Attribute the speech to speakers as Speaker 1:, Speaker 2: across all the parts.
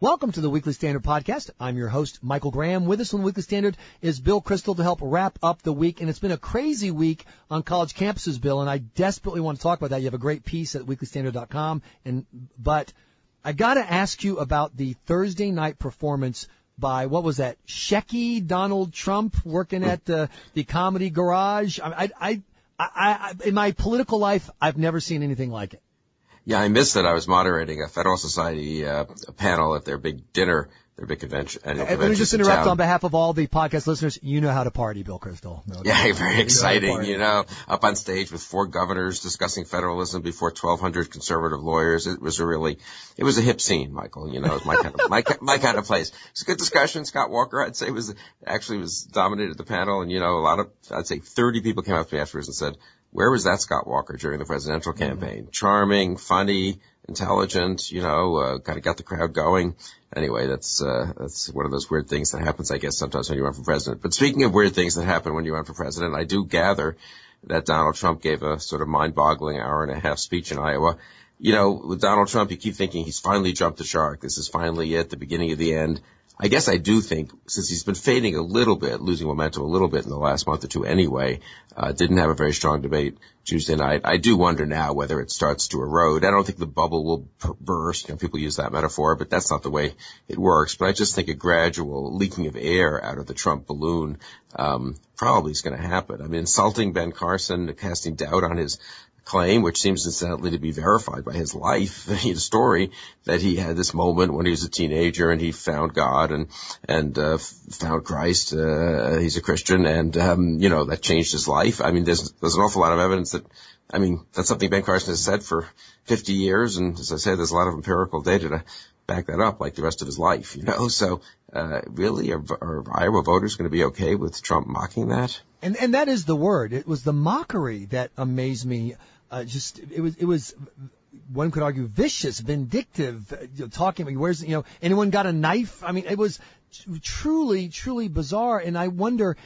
Speaker 1: Welcome to the Weekly Standard Podcast. I'm your host, Michael Graham. With us on the Weekly Standard is Bill Kristol to help wrap up the week. And it's been a crazy week on college campuses, Bill, and I desperately want to talk about that. You have a great piece at weeklystandard.com. And, but I gotta ask you about the Thursday night performance by, what was that, Shecky Donald Trump working at the, the comedy garage. I, I, I, I, in my political life, I've never seen anything like it.
Speaker 2: Yeah, I missed it. I was moderating a Federalist Society uh, panel at their big dinner, their big convention. Annual
Speaker 1: Let me just
Speaker 2: in
Speaker 1: interrupt on behalf of all the podcast listeners. You know how to party, Bill Kristol. No,
Speaker 2: Yeah,
Speaker 1: no,
Speaker 2: very
Speaker 1: you
Speaker 2: exciting,
Speaker 1: know
Speaker 2: you know, up on stage with four governors discussing federalism before 1200 conservative lawyers. It was a really, it was a hip scene, Michael, you know, it was my kind of, my, my kind of place. It was a good discussion. Scott Walker, I'd say was, actually was dominated the panel and, you know, a lot of, I'd say 30 people came up to me afterwards and said, where was that Scott Walker during the presidential campaign? Charming, funny, intelligent, you know, uh, kind of got the crowd going. Anyway, that's, uh, that's one of those weird things that happens, I guess, sometimes when you run for president. But speaking of weird things that happen when you run for president, I do gather that Donald Trump gave a sort of mind-boggling hour and a half speech in Iowa. You know, with Donald Trump, you keep thinking he's finally jumped the shark. This is finally it, the beginning of the end. I guess I do think, since he's been fading a little bit, losing momentum a little bit in the last month or two anyway, uh, didn't have a very strong debate Tuesday night. I do wonder now whether it starts to erode. I don't think the bubble will burst. You know, people use that metaphor, but that's not the way it works. But I just think a gradual leaking of air out of the Trump balloon, um, probably is going to happen. I mean, insulting Ben Carson, casting doubt on his claim, which seems incidentally to be verified by his life, the story that he had this moment when he was a teenager and he found God and and uh, found Christ. Uh, he's a Christian, and um, you know that changed his life. I mean, there's there's an awful lot of evidence that. I mean, that's something Ben Carson has said for 50 years, and as I say, there's a lot of empirical data to back that up, like the rest of his life, you know. So, uh, really, are, are Iowa voters going to be okay with Trump mocking that?
Speaker 1: And and that is the word. It was the mockery that amazed me. Uh, just it was it was one could argue vicious, vindictive, uh, you know, talking. I mean, where's you know anyone got a knife? I mean, it was truly truly bizarre. And I wonder,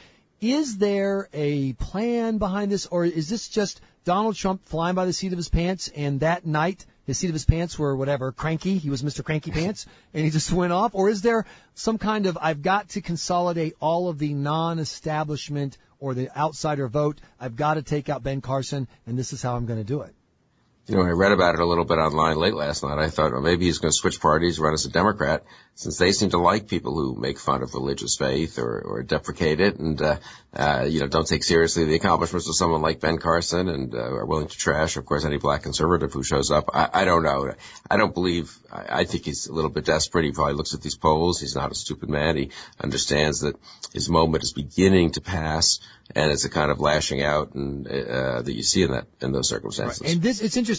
Speaker 1: is there a plan behind this, or is this just Donald Trump flying by the seat of his pants? And that night, the seat of his pants were whatever cranky. He was Mr. Cranky Pants, and he just went off. Or is there some kind of I've got to consolidate all of the non-establishment or the outsider vote. I've got to take out Ben Carson, and this is how I'm going to do it.
Speaker 2: You know, I read about it a little bit online late last night. I thought, well, maybe he's going to switch parties, run as a Democrat, since they seem to like people who make fun of religious faith or, or deprecate it and, uh, uh, you know, don't take seriously the accomplishments of someone like Ben Carson and, uh, are willing to trash, of course, any black conservative who shows up. I, I don't know. I don't believe, I, I think he's a little bit desperate. He probably looks at these polls. He's not a stupid man. He understands that his moment is beginning to pass and it's a kind of lashing out and, uh, that you see in that, in those circumstances.
Speaker 1: And this, it's interesting.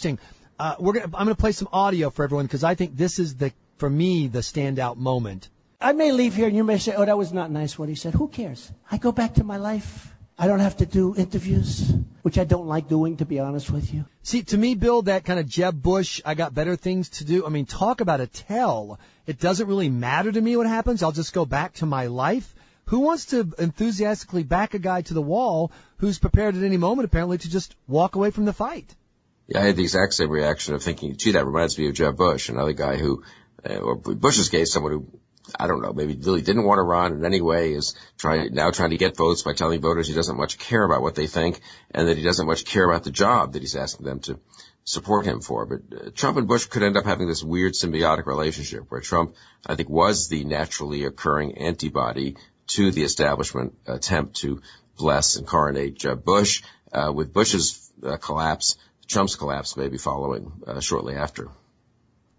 Speaker 1: Uh, we're gonna, I'm going to play some audio for everyone because I think this is the, for me, the standout moment.
Speaker 3: I may leave here and you may say, oh, that was not nice what he said. Who cares? I go back to my life. I don't have to do interviews, which I don't like doing, to be honest with you.
Speaker 1: See, to me, Bill, that kind of Jeb Bush, I got better things to do. I mean, talk about a tell. It doesn't really matter to me what happens. I'll just go back to my life. Who wants to enthusiastically back a guy to the wall who's prepared at any moment, apparently, to just walk away from the fight?
Speaker 2: Yeah, I had the exact same reaction of thinking, gee, that reminds me of Jeb Bush, another guy who, uh, or Bush's case, someone who, I don't know, maybe really didn't want to run in any way is trying, now trying to get votes by telling voters he doesn't much care about what they think and that he doesn't much care about the job that he's asking them to support him for. But uh, Trump and Bush could end up having this weird symbiotic relationship where Trump, I think, was the naturally occurring antibody to the establishment attempt to bless and coronate Jeb Bush. Uh, with Bush's uh, collapse, Trump's collapse may be following uh, shortly after.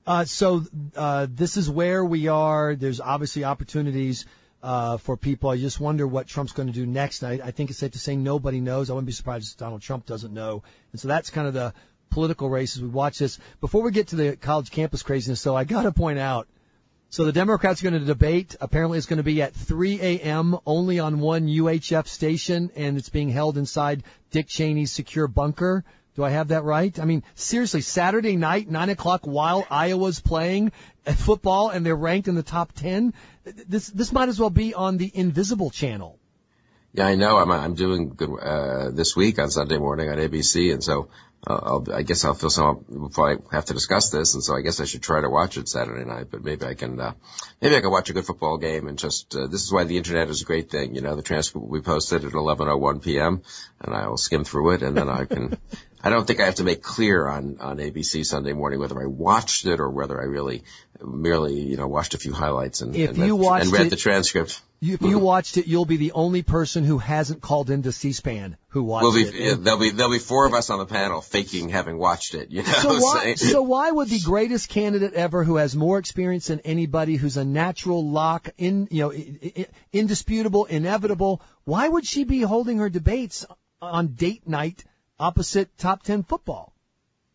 Speaker 1: Uh, so uh, this is where we are. There's obviously opportunities uh, for people. I just wonder what Trump's going to do next. I, I think it's safe to say nobody knows. I wouldn't be surprised if Donald Trump doesn't know. And so that's kind of the political race as we watch this. Before we get to the college campus craziness, though, I got to point out. So the Democrats are going to debate. Apparently, it's going to be at 3 a.m. only on one UHF station, and it's being held inside Dick Cheney's secure bunker. Do I have that right? I mean, seriously, Saturday night, 9 o'clock while Iowa's playing football and they're ranked in the top 10. This, this might as well be on the invisible channel.
Speaker 2: Yeah, I know. I'm, I'm doing good, uh, this week on Sunday morning on ABC. And so uh, I'll, I guess I'll feel some, we'll probably have to discuss this. And so I guess I should try to watch it Saturday night, but maybe I can, uh, maybe I can watch a good football game and just, uh, this is why the internet is a great thing. You know, the transcript will be posted at 11.01 p.m. and I will skim through it and then I can, I don't think I have to make clear on, on ABC Sunday morning whether I watched it or whether I really merely, you know, watched a few highlights and,
Speaker 1: If
Speaker 2: and,
Speaker 1: you
Speaker 2: read,
Speaker 1: watched
Speaker 2: and read
Speaker 1: it-
Speaker 2: the transcript.
Speaker 1: You, if you watched it, you'll be the only person who hasn't called into C-SPAN who watched
Speaker 2: We'll be,
Speaker 1: it.
Speaker 2: there'll be, there'll be four of us on the panel faking having watched it, you know,
Speaker 1: So why, so why would the greatest candidate ever, who has more experience than anybody, who's a natural lock, in you know, i- i- indisputable, inevitable, why would she be holding her debates on date night opposite top ten football?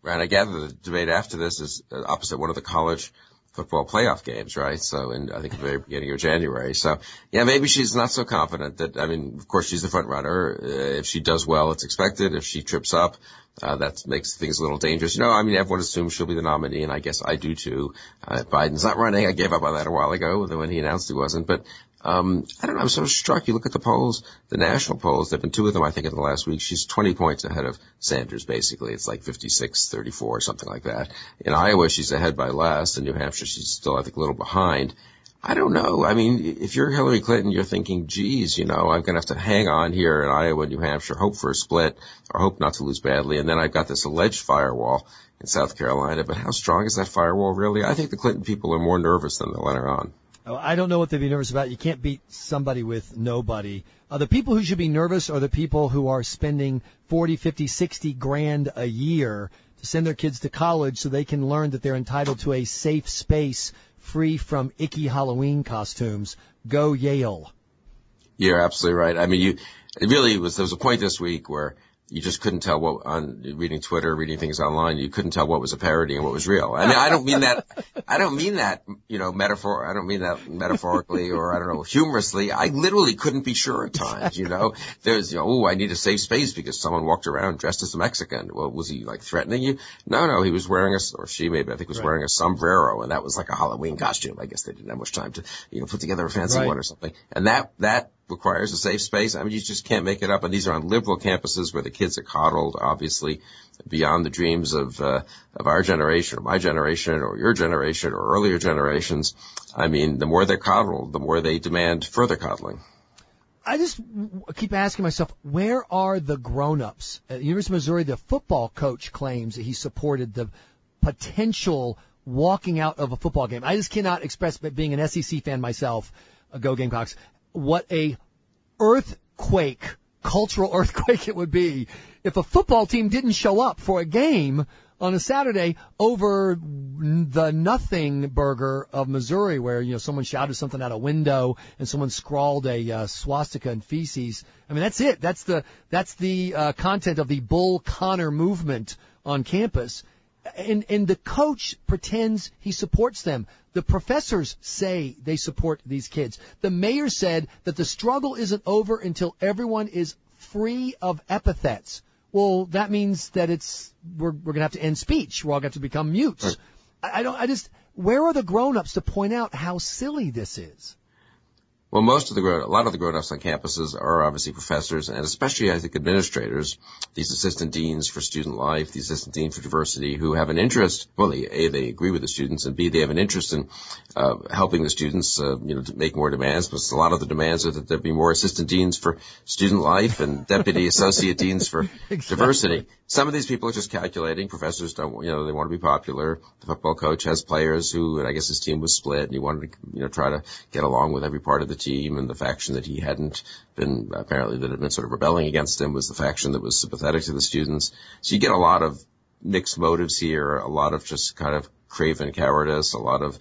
Speaker 2: Right. I gather the debate after this is opposite one of the college football playoff games, right? So, in I think the very beginning of January. So, yeah, maybe she's not so confident that. I mean, of course, she's the front runner. Uh, if she does well, it's expected. If she trips up, uh, that makes things a little dangerous. You know, I mean, everyone assumes she'll be the nominee, and I guess I do too. Uh, Biden's not running. I gave up on that a while ago when he announced he wasn't, but. Um, I don't know. I'm so struck. You look at the polls, the national polls. There've been two of them, I think, in the last week. She's 20 points ahead of Sanders. Basically, it's like 56, 34, or something like that. In Iowa, she's ahead by less. In New Hampshire, she's still, I think, a little behind. I don't know. I mean, if you're Hillary Clinton, you're thinking, geez, you know, I'm going to have to hang on here in Iowa, New Hampshire, hope for a split, or hope not to lose badly. And then I've got this alleged firewall in South Carolina. But how strong is that firewall really? I think the Clinton people are more nervous than they let her on.
Speaker 1: Oh, I don't know what they'd be nervous about. You can't beat somebody with nobody. Uh, the people who should be nervous are the people who are spending 40, 50, 60 grand a year to send their kids to college so they can learn that they're entitled to a safe space free from icky Halloween costumes. Go Yale.
Speaker 2: You're absolutely right. I mean, you, it really was, there was a point this week where you just couldn't tell what on reading Twitter, reading things online, you couldn't tell what was a parody and what was real. I mean, I don't mean that, I don't mean that, you know, metaphor, I don't mean that metaphorically or I don't know, humorously. I literally couldn't be sure at times, you know. There's, you know, oh, I need a safe space because someone walked around dressed as a Mexican. Well, was he like threatening you? No, no, he was wearing a, or she maybe, I think was wearing a sombrero and that was like a Halloween costume. I guess they didn't have much time to, you know, put together a fancy
Speaker 1: Right.
Speaker 2: one or something. And that, that requires a safe space. I mean, you just can't make it up. And these are on liberal campuses where the kids are coddled, obviously, beyond the dreams of uh, of our generation, or my generation, or your generation, or earlier generations. I mean, the more they're coddled, the more they demand further coddling.
Speaker 1: I just keep asking myself, where are the grown-ups? At the University of Missouri, the football coach claims that he supported the potential walking out of a football game. I just cannot express, but being an SEC fan myself, uh, go Gamecocks, what a earthquake, cultural earthquake it would be if a football team didn't show up for a game on a Saturday over the nothing burger of Missouri where, you know, someone shouted something out a window and someone scrawled a uh, swastika and feces. I mean, that's it. That's the, that's the uh, content of the Bull Connor movement on campus. And, and the coach pretends he supports them. The professors say they support these kids. The mayor said that the struggle isn't over until everyone is free of epithets. Well, that means that it's we're we're gonna have to end speech. We're all going to have to become mutes. I, I don't. I just where are the grown-ups to point out how silly this is?
Speaker 2: Well, most of the grown, a lot of the grown-ups on campuses are obviously professors and especially, I think, administrators, these assistant deans for student life, the assistant dean for diversity who have an interest, well, they, A, they agree with the students and B, they have an interest in, uh, helping the students, uh, you know, to make more demands, but a lot of the demands are that there be more assistant deans for student life and deputy associate deans for diversity. Some of these people are just calculating. Professors don't, you know, they want to be popular. The football coach has players who, and I guess his team was split and he wanted to, you know, try to get along with every part of the team and the faction that he hadn't been, apparently that had been sort of rebelling against him was the faction that was sympathetic to the students. So you get a lot of mixed motives here, a lot of just kind of craven cowardice, a lot of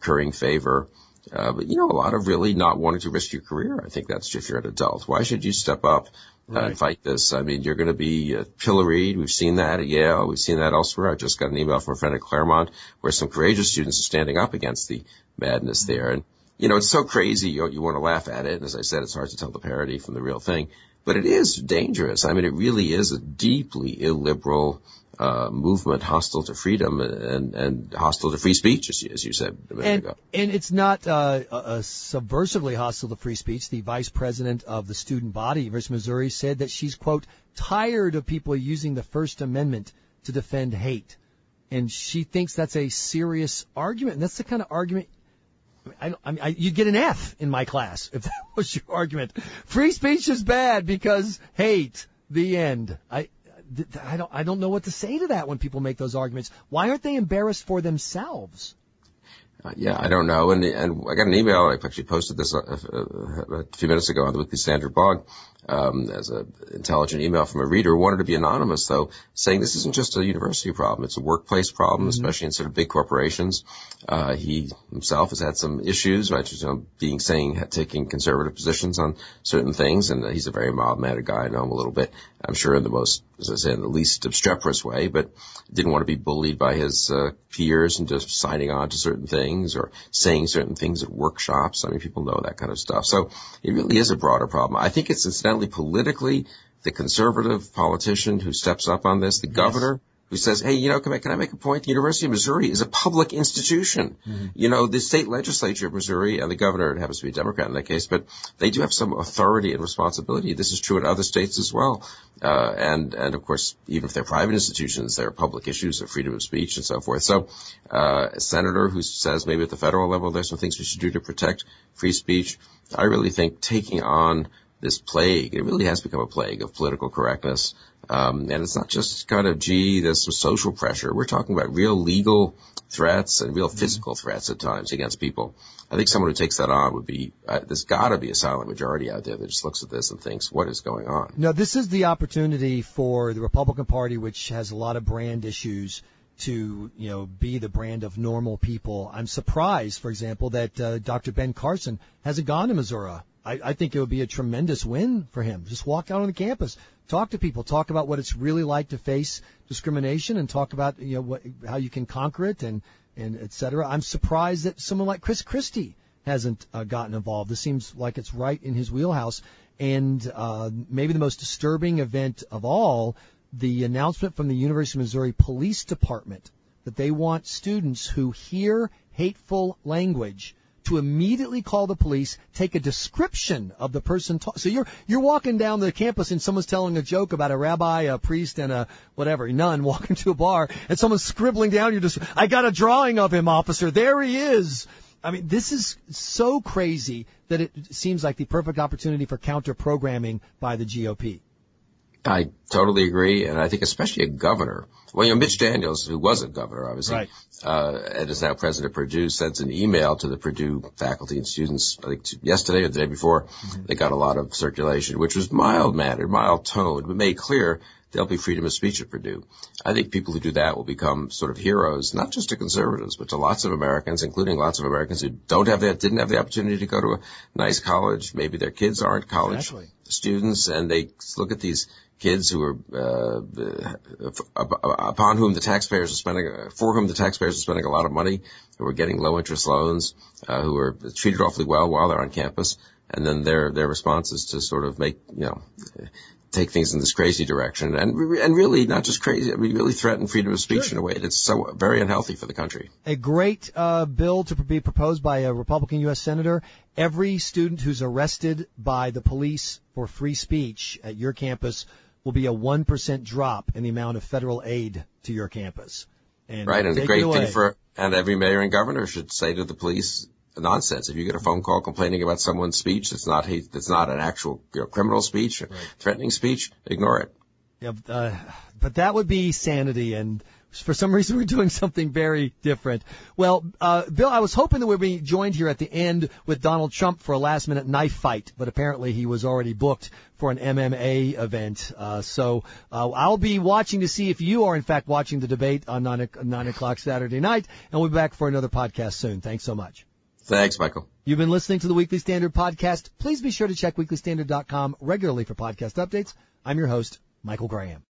Speaker 2: currying favor. Uh, but you know, a lot of really not wanting to risk your career. I think that's if you're an adult. Why should you step up uh, and fight this? I mean, you're going to be uh, pilloried. We've seen that at Yale. We've seen that elsewhere. I just got an email from a friend at Claremont where some courageous students are standing up against the madness there. And you know, it's so crazy. You, you want to laugh at it. And as I said, it's hard to tell the parody from the real thing. But it is dangerous. I mean, it really is a deeply illiberal uh, movement hostile to freedom and, and hostile to free speech, as you, as you said a minute
Speaker 1: And,
Speaker 2: ago.
Speaker 1: and it's not uh, subversively hostile to free speech. The vice president of the student body, University of Missouri, said that she's quote tired of people using the First Amendment to defend hate. And she thinks that's a serious argument. And that's the kind of argument I, I mean, I, you'd get an F in my class if that was your argument. Free speech is bad because hate. The end. I, I don't, I don't know what to say to that when people make those arguments. Why aren't they embarrassed for themselves?
Speaker 2: Uh, yeah, I don't know. And, and I got an email. I actually posted this a, a, a few minutes ago on the Weekly Standard blog um, as an intelligent email from a reader who wanted to be anonymous, though, saying this isn't just a university problem; it's a workplace problem, mm-hmm. especially in sort of big corporations. Uh, he himself has had some issues, right? You know, being saying taking conservative positions on certain things, and he's a very mild-mannered guy. I know him a little bit. I'm sure in the most, as I say, in the least obstreperous way, but didn't want to be bullied by his uh, peers into signing on to certain things or saying certain things at workshops. I mean, people know that kind of stuff. So it really is a broader problem. I think it's incidentally politically the conservative politician who steps up on this, the yes. governor who says, hey, you know, can I, can I make a point? The University of Missouri is a public institution. Mm-hmm. You know, the state legislature of Missouri and the governor happens to be a Democrat in that case, but they do have some authority and responsibility. This is true in other states as well. Uh, and, and of course, even if they're private institutions, there are public issues of freedom of speech and so forth. So, uh, a senator who says maybe at the federal level there's some things we should do to protect free speech, I really think taking on this plague, it really has become a plague of political correctness, um, and it's not just kind of, gee, there's some social pressure. We're talking about real legal threats and real mm-hmm. physical threats at times against people. I think someone who takes that on would be, uh, there's gotta be a silent majority out there that just looks at this and thinks, what is going on?
Speaker 1: No, this is the opportunity for the Republican Party, which has a lot of brand issues, to you know be the brand of normal people. I'm surprised, for example, that uh, Dr. Ben Carson hasn't gone to Missouri. I, I think it would be a tremendous win for him. Just walk out on the campus, talk to people, talk about what it's really like to face discrimination, and talk about you know what, how you can conquer it and and et cetera. I'm surprised that someone like Chris Christie hasn't uh, gotten involved. This seems like it's right in his wheelhouse. And uh, maybe the most disturbing event of all, the announcement from the University of Missouri Police Department that they want students who hear hateful language to immediately call the police, take a description of the person. Ta- so you're you're walking down the campus and someone's telling a joke about a rabbi, a priest, and a whatever nun walking to a bar, and someone's scribbling down. You're just, I got a drawing of him, officer. There he is. I mean, this is so crazy that it seems like the perfect opportunity for counter programming by the GOP.
Speaker 2: I totally agree, and I think especially a governor. Well, you know, Mitch Daniels, who was a governor, obviously,
Speaker 1: right.
Speaker 2: uh, and is now president of Purdue, sends an email to the Purdue faculty and students. I think yesterday or the day before, mm-hmm. they got a lot of circulation, which was mild mannered, mild toned, but made clear there'll be freedom of speech at Purdue. I think people who do that will become sort of heroes, not just to conservatives, but to lots of Americans, including lots of Americans who don't have that, didn't have the opportunity to go to a nice college. Maybe their kids aren't college
Speaker 1: exactly.
Speaker 2: students, and they look at these kids who are uh, upon whom the taxpayers are spending for whom the taxpayers are spending a lot of money who are getting low interest loans uh, who are treated awfully well while they're on campus and then their their response is to sort of make you know take things in this crazy direction and and really not just crazy, I mean, really threaten freedom of speech sure. in a way that's so very unhealthy for the country.
Speaker 1: A great uh, bill to be proposed by a Republican U.S. senator. Every student who's arrested by the police for free speech at your campus will be a one percent drop in the amount of federal aid to your campus.
Speaker 2: And right, and a great thing for and every mayor and governor should say to the police, nonsense. If you get a phone call complaining about someone's speech that's not hate, that's not an actual you know, criminal speech, right. threatening speech, ignore it.
Speaker 1: Yeah, uh, but that would be sanity, and for some reason we're doing something very different. Well, uh, Bill, I was hoping that we'd be joined here at the end with Donald Trump for a last minute knife fight, but apparently he was already booked for an MMA event. Uh, so uh, I'll be watching to see if you are in fact watching the debate on nine, nine o'clock Saturday night, and we'll be back for another podcast soon. Thanks so much.
Speaker 2: Thanks, Michael.
Speaker 1: You've been listening to the Weekly Standard podcast. Please be sure to check weeklystandard.com regularly for podcast updates. I'm your host, Michael Graham.